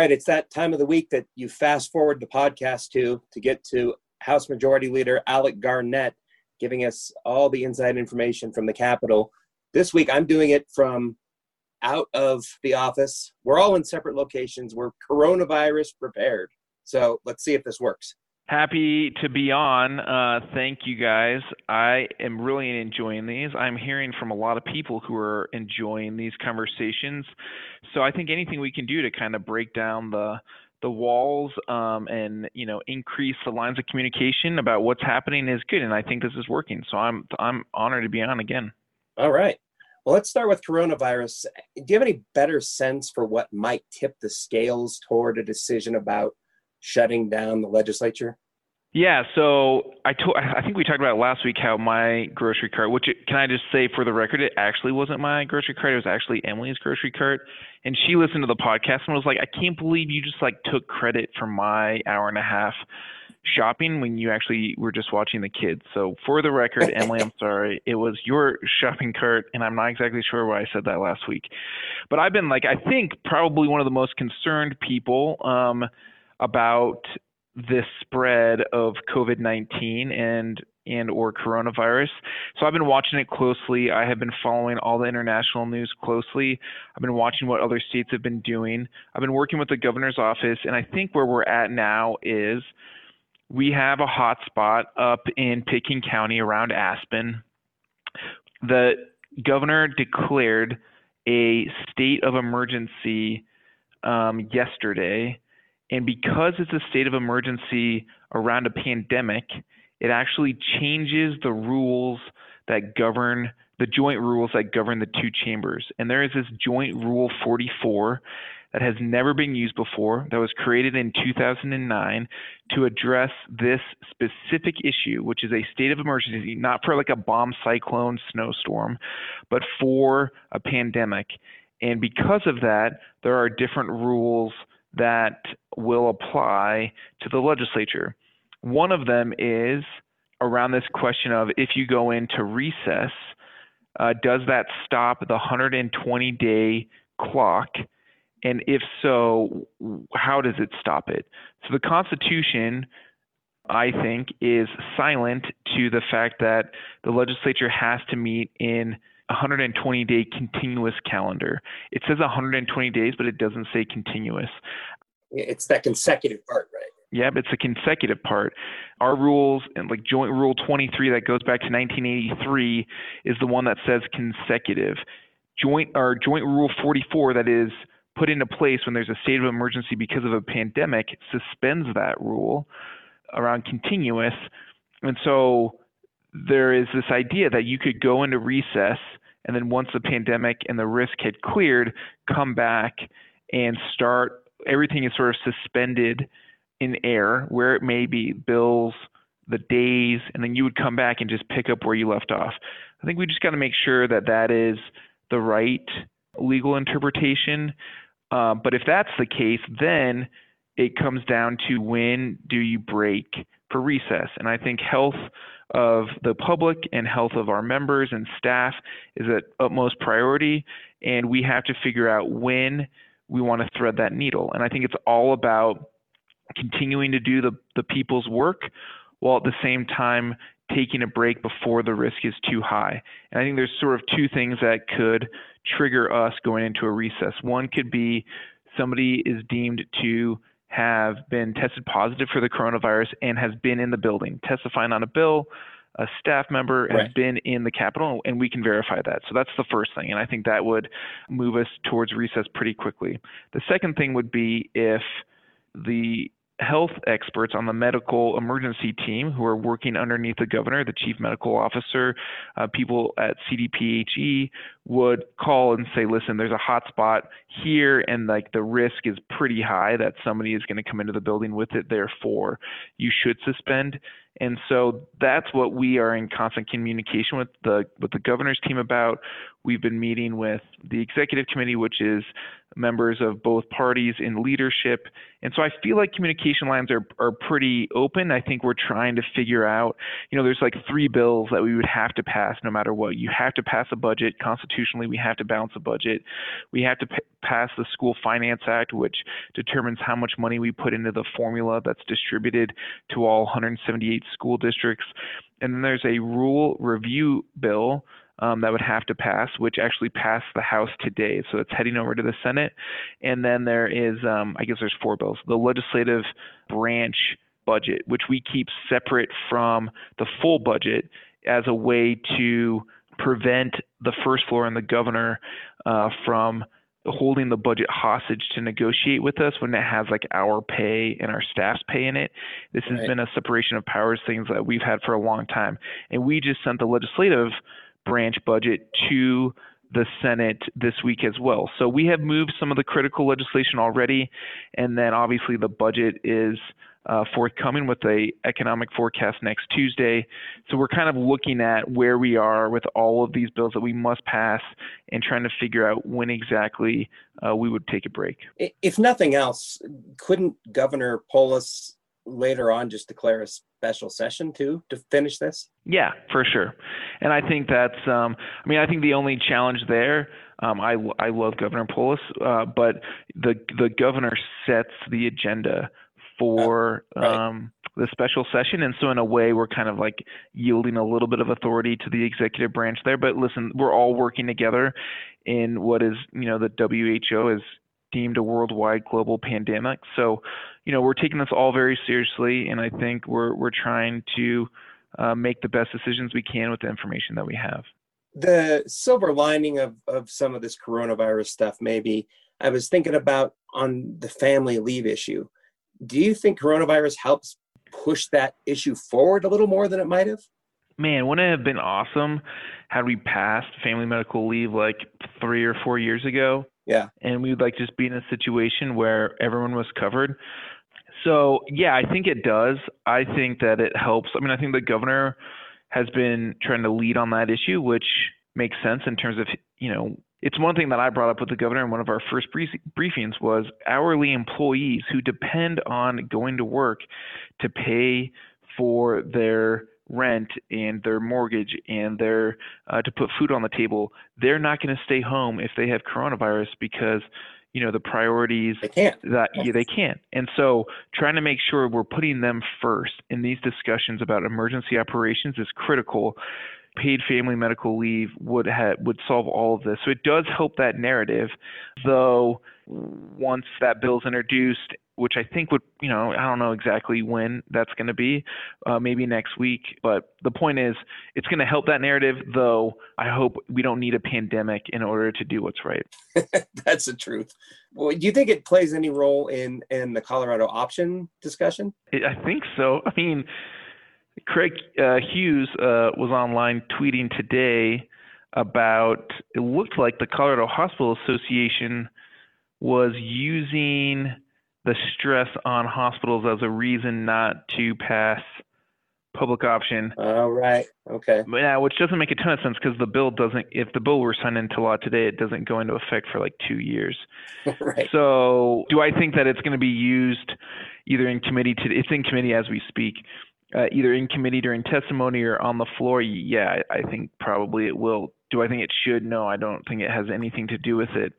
right, it's that time of the week that you fast forward the podcast to to get to House Majority Leader Alec Garnett giving us all the inside information from the Capitol. This week, I'm doing it from out of the office. We're all in separate locations. We're coronavirus prepared. So let's see if this works. Happy to be on. Uh, thank you guys. I am really enjoying these. I'm hearing from a lot of people who are enjoying these conversations. So I think anything we can do to kind of break down the the walls um, and you know increase the lines of communication about what's happening is good, and I think this is working. So I'm I'm honored to be on again. All right. Well, let's start with coronavirus. Do you have any better sense for what might tip the scales toward a decision about shutting down the legislature? Yeah, so I told I think we talked about last week how my grocery cart, which it, can I just say for the record, it actually wasn't my grocery cart, it was actually Emily's grocery cart, and she listened to the podcast and was like, "I can't believe you just like took credit for my hour and a half shopping when you actually were just watching the kids." So for the record, Emily, I'm sorry, it was your shopping cart, and I'm not exactly sure why I said that last week, but I've been like, I think probably one of the most concerned people. Um, about this spread of COVID-19 and and or coronavirus. So I've been watching it closely. I have been following all the international news closely. I've been watching what other states have been doing. I've been working with the governor's office and I think where we're at now is we have a hot spot up in Pitkin County around Aspen. The governor declared a state of emergency um, yesterday and because it's a state of emergency around a pandemic, it actually changes the rules that govern the joint rules that govern the two chambers. And there is this joint rule 44 that has never been used before, that was created in 2009 to address this specific issue, which is a state of emergency, not for like a bomb cyclone snowstorm, but for a pandemic. And because of that, there are different rules that will apply to the legislature. One of them is around this question of if you go into recess, uh, does that stop the 120 day clock? And if so, how does it stop it? So the Constitution, I think, is silent to the fact that the legislature has to meet in 120 day continuous calendar. It says 120 days, but it doesn't say continuous. It's that consecutive part, right? Yeah, it's a consecutive part. Our rules and like Joint Rule 23 that goes back to 1983 is the one that says consecutive. Joint or Joint Rule 44 that is put into place when there's a state of emergency because of a pandemic suspends that rule around continuous. And so there is this idea that you could go into recess and then once the pandemic and the risk had cleared, come back and start. Everything is sort of suspended in air where it may be, bills, the days, and then you would come back and just pick up where you left off. I think we just got to make sure that that is the right legal interpretation. Uh, but if that's the case, then it comes down to when do you break for recess? And I think health of the public and health of our members and staff is at utmost priority, and we have to figure out when we want to thread that needle. And I think it's all about continuing to do the, the people's work while at the same time taking a break before the risk is too high. And I think there's sort of two things that could trigger us going into a recess. One could be somebody is deemed to have been tested positive for the coronavirus and has been in the building testifying on a bill. A staff member right. has been in the Capitol, and we can verify that. So that's the first thing. And I think that would move us towards recess pretty quickly. The second thing would be if the health experts on the medical emergency team who are working underneath the governor, the chief medical officer, uh, people at CDPHE would call and say, listen, there's a hot spot here, and like the risk is pretty high that somebody is going to come into the building with it. Therefore, you should suspend. And so that's what we are in constant communication with the with the governor's team about. We've been meeting with the executive committee, which is members of both parties in leadership. And so I feel like communication lines are, are pretty open. I think we're trying to figure out, you know, there's like three bills that we would have to pass no matter what. You have to pass a budget. Constitutionally, we have to balance a budget. We have to p- pass the School Finance Act, which determines how much money we put into the formula that's distributed to all 178 school districts. And then there's a rule review bill um, that would have to pass, which actually passed the House today. So it's heading over to the Senate. And then there is, um, I guess there's four bills. The legislative branch budget, which we keep separate from the full budget as a way to prevent the first floor and the governor uh, from holding the budget hostage to negotiate with us when it has like our pay and our staff's pay in it. This has been a separation of powers things that we've had for a long time. And we just sent the legislative branch budget to the Senate this week as well. So we have moved some of the critical legislation already, and then obviously the budget is uh, forthcoming with a economic forecast next Tuesday. So we're kind of looking at where we are with all of these bills that we must pass and trying to figure out when exactly uh, we would take a break. If nothing else, couldn't Governor Polis later on just declare a special session too to finish this? Yeah, for sure. And I think that's, um, I mean, I think the only challenge there, um, I, I love Governor Polis, uh, but the the governor sets the agenda for uh, right. um, the special session, and so in a way, we're kind of like yielding a little bit of authority to the executive branch there. But listen, we're all working together in what is, you know, the WHO is deemed a worldwide global pandemic. So, you know, we're taking this all very seriously, and I think we're we're trying to uh, make the best decisions we can with the information that we have. The silver lining of of some of this coronavirus stuff, maybe I was thinking about on the family leave issue. Do you think coronavirus helps push that issue forward a little more than it might have? Man, wouldn't it have been awesome had we passed family medical leave like three or four years ago? Yeah. And we would like just be in a situation where everyone was covered. So yeah, I think it does. I think that it helps. I mean, I think the governor has been trying to lead on that issue, which makes sense in terms of you know it's one thing that I brought up with the governor in one of our first briefings was hourly employees who depend on going to work to pay for their rent and their mortgage and their uh, to put food on the table, they're not going to stay home if they have coronavirus because you know the priorities they can't. that yeah, they can't. And so trying to make sure we're putting them first in these discussions about emergency operations is critical paid family medical leave would have would solve all of this so it does help that narrative though once that bill's introduced which I think would, you know, I don't know exactly when that's going to be, uh, maybe next week. But the point is, it's going to help that narrative, though I hope we don't need a pandemic in order to do what's right. that's the truth. Well, do you think it plays any role in, in the Colorado option discussion? I think so. I mean, Craig uh, Hughes uh, was online tweeting today about it looked like the Colorado Hospital Association was using the stress on hospitals as a reason not to pass public option. All right. Okay. Yeah, which doesn't make a ton of sense because the bill doesn't. If the bill were signed into law today, it doesn't go into effect for like two years. right. So, do I think that it's going to be used either in committee to? It's in committee as we speak. Uh, either in committee during testimony or on the floor. Yeah, I, I think probably it will do I think it should? No, I don't think it has anything to do with it.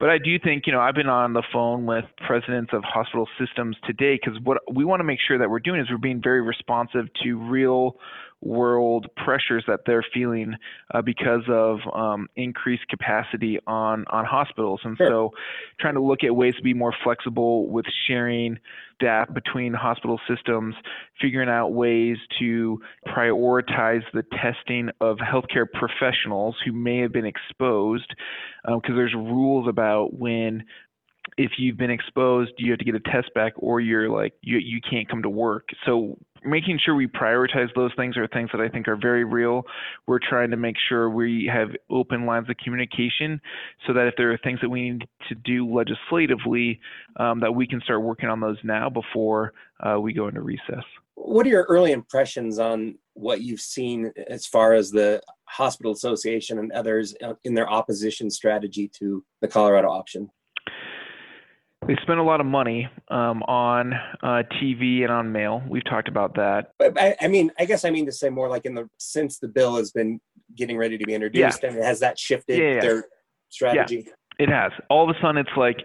But I do think, you know, I've been on the phone with presidents of hospital systems today because what we want to make sure that we're doing is we're being very responsive to real world pressures that they're feeling uh, because of um, increased capacity on on hospitals, and sure. so trying to look at ways to be more flexible with sharing data between hospital systems, figuring out ways to prioritize the testing of healthcare professionals who may have been exposed, because um, there's rules about when if you've been exposed, you have to get a test back, or you're like you you can't come to work. So making sure we prioritize those things are things that I think are very real. We're trying to make sure we have open lines of communication, so that if there are things that we need to do legislatively, um, that we can start working on those now before uh, we go into recess. What are your early impressions on what you've seen as far as the Hospital Association and others in their opposition strategy to the Colorado option? They spend a lot of money um, on uh, TV and on mail. We've talked about that. But I, I, mean, I guess I mean to say more like in the since the bill has been getting ready to be introduced, yeah. and has that shifted yeah, yeah. their strategy? It has. All of a sudden, it's like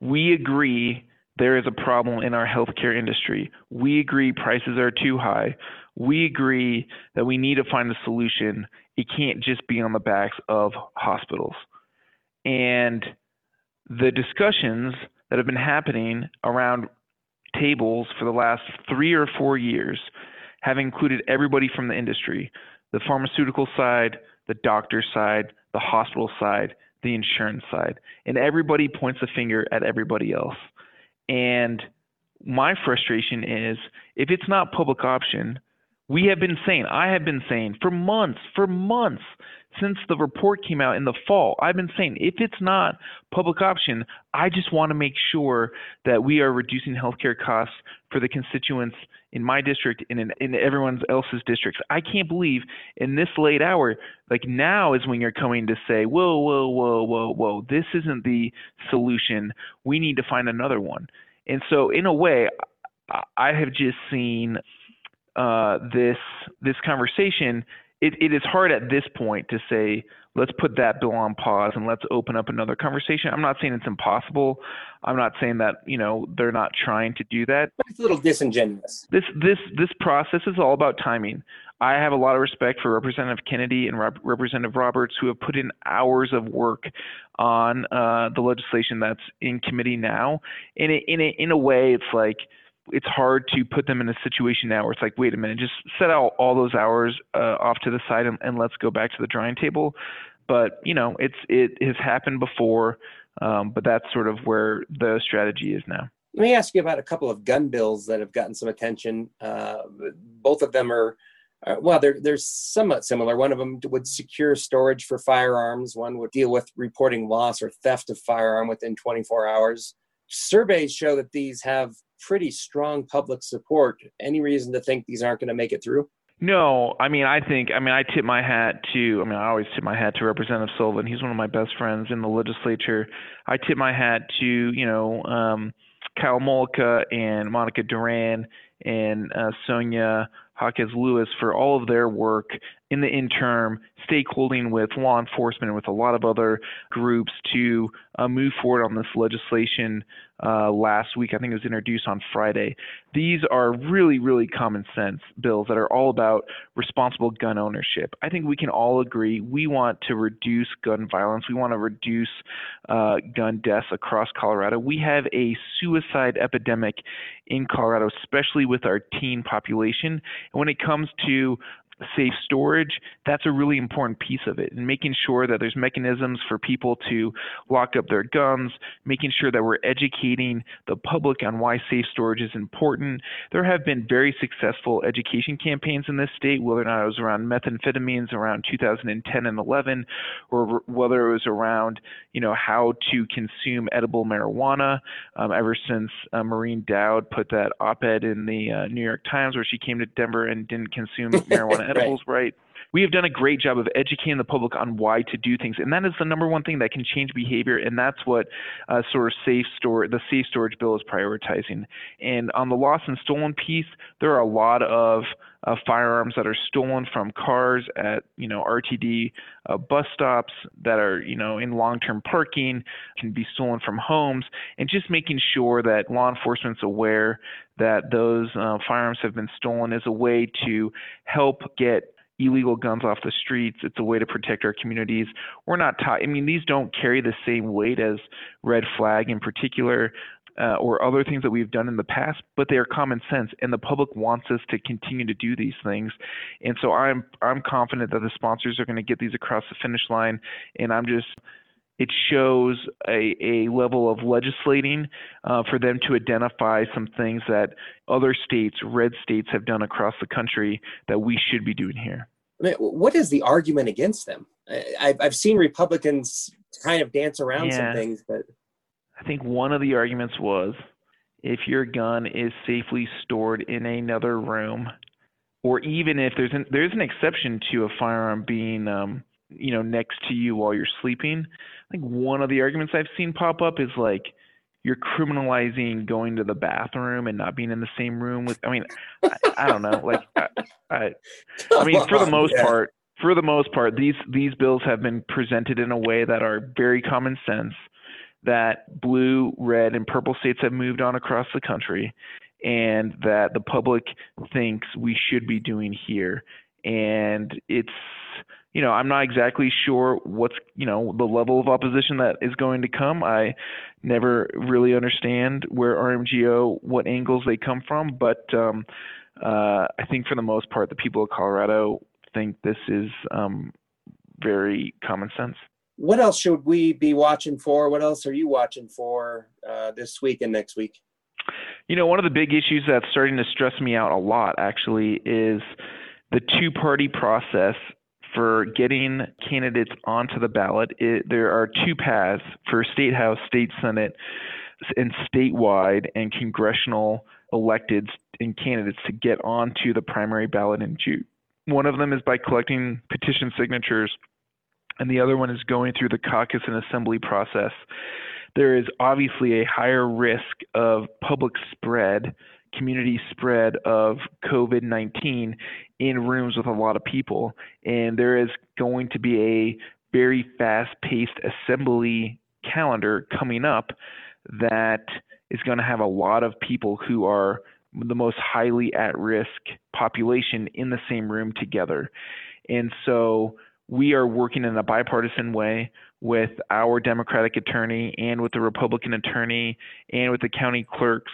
we agree there is a problem in our healthcare industry. We agree prices are too high. We agree that we need to find a solution. It can't just be on the backs of hospitals. And the discussions that have been happening around tables for the last three or four years have included everybody from the industry the pharmaceutical side, the doctor side, the hospital side, the insurance side. And everybody points a finger at everybody else. And my frustration is if it's not public option, we have been saying, I have been saying for months, for months, since the report came out in the fall, I've been saying if it's not public option, I just want to make sure that we are reducing healthcare costs for the constituents in my district and in, in everyone else's districts. I can't believe in this late hour, like now is when you're coming to say, whoa, whoa, whoa, whoa, whoa, this isn't the solution. We need to find another one. And so, in a way, I have just seen uh, this this conversation it, it is hard at this point to say let's put that bill on pause and let's open up another conversation. I'm not saying it's impossible. I'm not saying that you know they're not trying to do that. But it's a little disingenuous. This this this process is all about timing. I have a lot of respect for Representative Kennedy and Rep- Representative Roberts who have put in hours of work on uh, the legislation that's in committee now. In a, in a, in a way, it's like it's hard to put them in a situation now where it's like, wait a minute, just set out all those hours uh, off to the side and, and, let's go back to the drawing table. But you know, it's it has happened before, um, but that's sort of where the strategy is now. Let me ask you about a couple of gun bills that have gotten some attention. Uh, both of them are, uh, well, they're they're somewhat similar. One of them would secure storage for firearms. One would deal with reporting loss or theft of firearm within 24 hours. Surveys show that these have pretty strong public support. Any reason to think these aren't going to make it through? No, I mean, I think, I mean, I tip my hat to, I mean, I always tip my hat to Representative Sullivan. He's one of my best friends in the legislature. I tip my hat to, you know, um, Kyle Mullica and Monica Duran and uh, Sonya Jaquez Lewis for all of their work in the interim, stakeholding with law enforcement and with a lot of other groups to uh, move forward on this legislation uh, last week. I think it was introduced on Friday. These are really, really common sense bills that are all about responsible gun ownership. I think we can all agree we want to reduce gun violence. We want to reduce uh, gun deaths across Colorado. We have a suicide epidemic in Colorado, especially with our teen population. And when it comes to safe storage, that's a really important piece of it. And making sure that there's mechanisms for people to lock up their guns, making sure that we're educating the public on why safe storage is important. There have been very successful education campaigns in this state, whether or not it was around methamphetamines around 2010 and 11, or whether it was around, you know, how to consume edible marijuana. Um, ever since uh, Maureen Dowd put that op-ed in the uh, New York Times where she came to Denver and didn't consume marijuana edibles, right. right? We have done a great job of educating the public on why to do things, and that is the number one thing that can change behavior, and that's what uh, sort of safe store the safe storage bill is prioritizing. And on the lost and stolen piece, there are a lot of uh, firearms that are stolen from cars at you know RTD uh, bus stops that are you know in long-term parking can be stolen from homes and just making sure that law enforcement's aware that those uh, firearms have been stolen is a way to help get illegal guns off the streets. It's a way to protect our communities. We're not taught, I mean, these don't carry the same weight as red flag in particular uh, or other things that we've done in the past, but they are common sense, and the public wants us to continue to do these things. And so I'm I'm confident that the sponsors are going to get these across the finish line, and I'm just it shows a, a level of legislating uh, for them to identify some things that other states, red states, have done across the country that we should be doing here. I mean, what is the argument against them? I've, I've seen Republicans kind of dance around yeah. some things, but I think one of the arguments was if your gun is safely stored in another room, or even if there's an there's an exception to a firearm being um, you know next to you while you're sleeping. I think one of the arguments I've seen pop up is like you're criminalizing going to the bathroom and not being in the same room with. I mean, I, I don't know. Like, I, I, I mean, for the most yeah. part, for the most part, these these bills have been presented in a way that are very common sense. That blue, red, and purple states have moved on across the country, and that the public thinks we should be doing here. And it's you know, I'm not exactly sure what's, you know, the level of opposition that is going to come. I never really understand where RMGO, what angles they come from, but um, uh, I think for the most part, the people of Colorado think this is um, very common sense. What else should we be watching for? What else are you watching for uh, this week and next week? You know, one of the big issues that's starting to stress me out a lot actually is the two party process for getting candidates onto the ballot, it, there are two paths for state house, state senate, and statewide and congressional electeds and candidates to get onto the primary ballot in June. One of them is by collecting petition signatures, and the other one is going through the caucus and assembly process. There is obviously a higher risk of public spread community spread of COVID 19 in rooms with a lot of people. And there is going to be a very fast paced assembly calendar coming up that is going to have a lot of people who are the most highly at risk population in the same room together. And so we are working in a bipartisan way with our Democratic attorney and with the Republican attorney and with the county clerks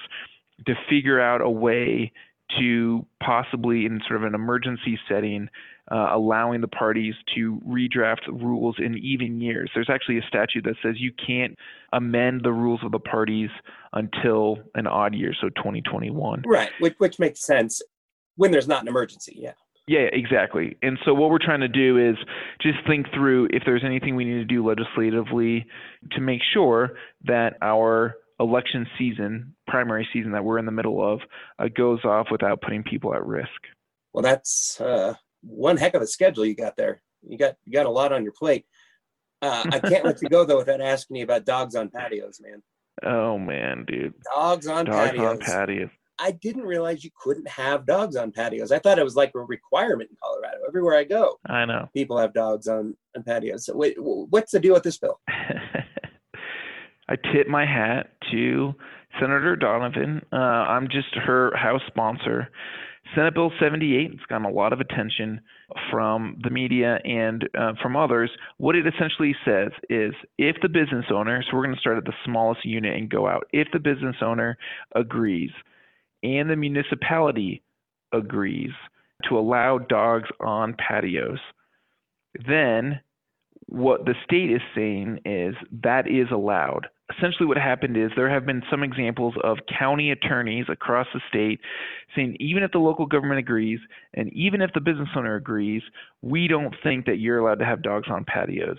to figure out a way to possibly, in sort of an emergency setting, uh, allowing the parties to redraft rules in even years. There's actually a statute that says you can't amend the rules of the parties until an odd year, so 2021. Right, which, which makes sense when there's not an emergency, yeah. Yeah, exactly. And so what we're trying to do is just think through if there's anything we need to do legislatively to make sure that our election season, primary season that we're in the middle of, uh, goes off without putting people at risk. Well, that's uh, one heck of a schedule you got there. You got you got a lot on your plate. Uh, I can't let you go though without asking you about dogs on patios, man. Oh man, dude. Dogs on dogs patios. on patios. I didn't realize you couldn't have dogs on patios. I thought it was like a requirement in Colorado. Everywhere I go, I know people have dogs on, on patios. So wait, what's the deal with this bill? I tip my hat to Senator Donovan. Uh, I'm just her House sponsor. Senate Bill 78 has gotten a lot of attention from the media and uh, from others. What it essentially says is if the business owner, so we're going to start at the smallest unit and go out, if the business owner agrees and the municipality agrees to allow dogs on patios, then what the state is saying is that is allowed essentially what happened is there have been some examples of county attorneys across the state saying even if the local government agrees and even if the business owner agrees, we don't think that you're allowed to have dogs on patios.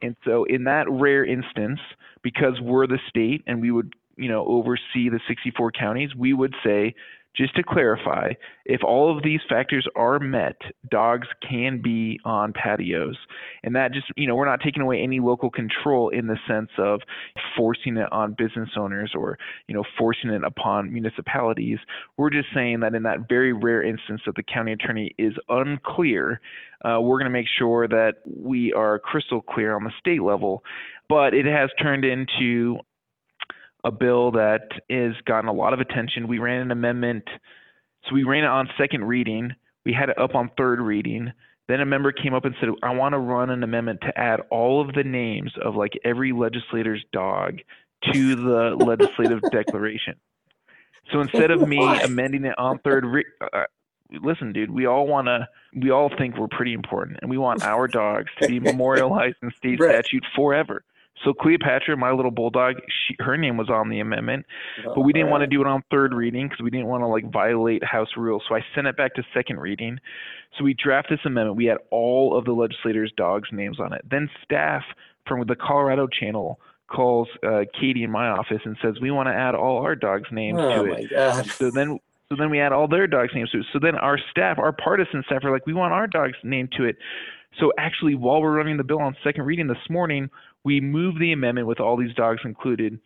And so in that rare instance, because we're the state and we would, you know, oversee the 64 counties, we would say just to clarify, if all of these factors are met, dogs can be on patios. And that just, you know, we're not taking away any local control in the sense of forcing it on business owners or, you know, forcing it upon municipalities. We're just saying that in that very rare instance that the county attorney is unclear, uh, we're going to make sure that we are crystal clear on the state level. But it has turned into a bill that has gotten a lot of attention. We ran an amendment, so we ran it on second reading. We had it up on third reading. Then a member came up and said, I want to run an amendment to add all of the names of like every legislator's dog to the legislative declaration. So instead of me amending it on third, re- uh, listen, dude, we all want to, we all think we're pretty important, and we want our dogs to be memorialized in state right. statute forever. So Cleopatra, my little bulldog, she, her name was on the amendment, but we didn't want to do it on third reading because we didn't want to like violate House rules. So I sent it back to second reading. So we draft this amendment. We had all of the legislators' dogs' names on it. Then staff from the Colorado Channel calls uh, Katie in my office and says we want to add all our dogs' names oh to my it. god. So then so then we add all their dogs' names to it. So then our staff, our partisan staff, are like, we want our dog's name to it. So actually, while we're running the bill on second reading this morning, we move the amendment with all these dogs included.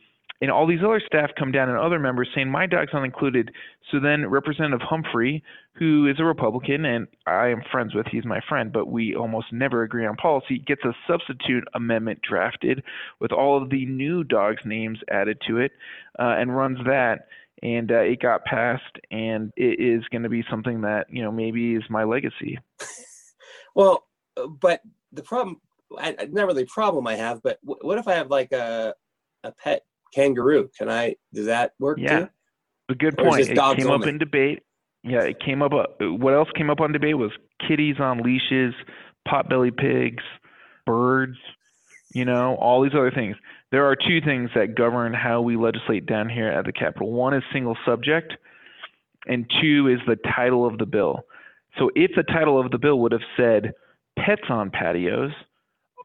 And all these other staff come down and other members saying, my dog's not included. So then Representative Humphrey, who is a Republican and I am friends with, he's my friend, but we almost never agree on policy, gets a substitute amendment drafted with all of the new dogs' names added to it uh, and runs that and uh, it got passed and it is going to be something that you know maybe is my legacy Well, but the problem, I, not really a problem I have, but wh- what if I have like a a pet kangaroo? Can I? Does that work Yeah. too? a good point it came up in debate yeah it came up uh, what else came up on debate was kitties on leashes potbelly pigs birds you know all these other things there are two things that govern how we legislate down here at the capitol one is single subject and two is the title of the bill so if the title of the bill would have said pets on patios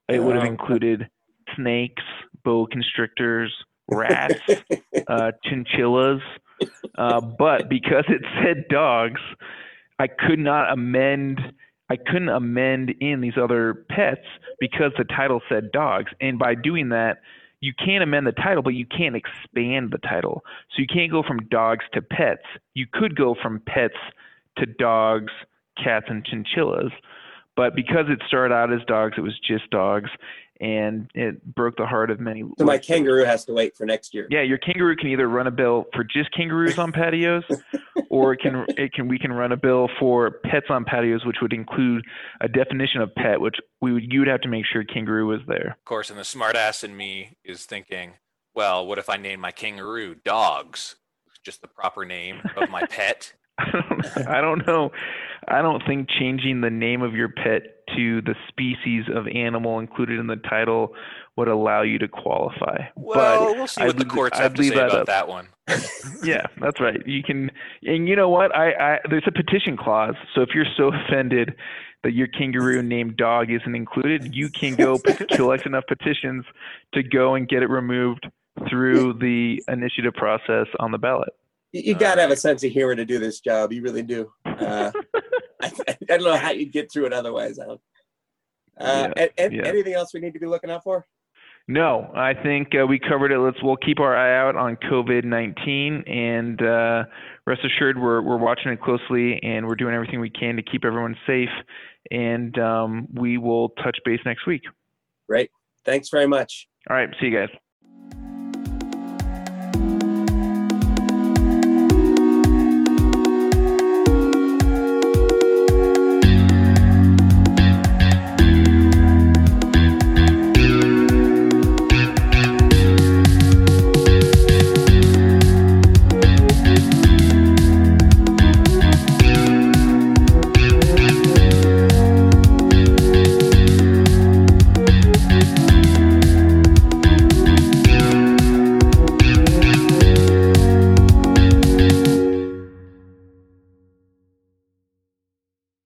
it would have included snakes boa constrictors rats uh, chinchillas. Uh, but because it said dogs, I could not amend. I couldn't amend in these other pets because the title said dogs. And by doing that, you can't amend the title, but you can't expand the title. So you can't go from dogs to pets. You could go from pets to dogs, cats, and chinchillas. But because it started out as dogs, it was just dogs, and it broke the heart of many. So my kangaroo has to wait for next year. Yeah, your kangaroo can either run a bill for just kangaroos on patios, or it can it can we can run a bill for pets on patios, which would include a definition of pet, which we would you would have to make sure kangaroo was there. Of course, and the smartass in me is thinking, well, what if I name my kangaroo Dogs? Just the proper name of my pet. I don't, I don't know. I don't think changing the name of your pet to the species of animal included in the title would allow you to qualify. Well, we'll see I'd what the leave- courts I'd have to say that about up. that one. yeah, that's right. You can, and you know what? I, I there's a petition clause. So if you're so offended that your kangaroo named dog isn't included, you can go collect enough petitions to go and get it removed through the initiative process on the ballot. You, got to have a sense of humor to do this job. You really do. Uh, I, I don't know how you'd get through it otherwise. Uh, Yeah, a- a- yeah. Anything else we need to be looking out for? No, I think uh, we covered it. Let's we'll keep our eye out on COVID nineteen, and uh, rest assured we're we're watching it closely, and we're doing everything we can to keep everyone safe. And um, we will touch base next week. Great. Thanks very much. All right, see you guys.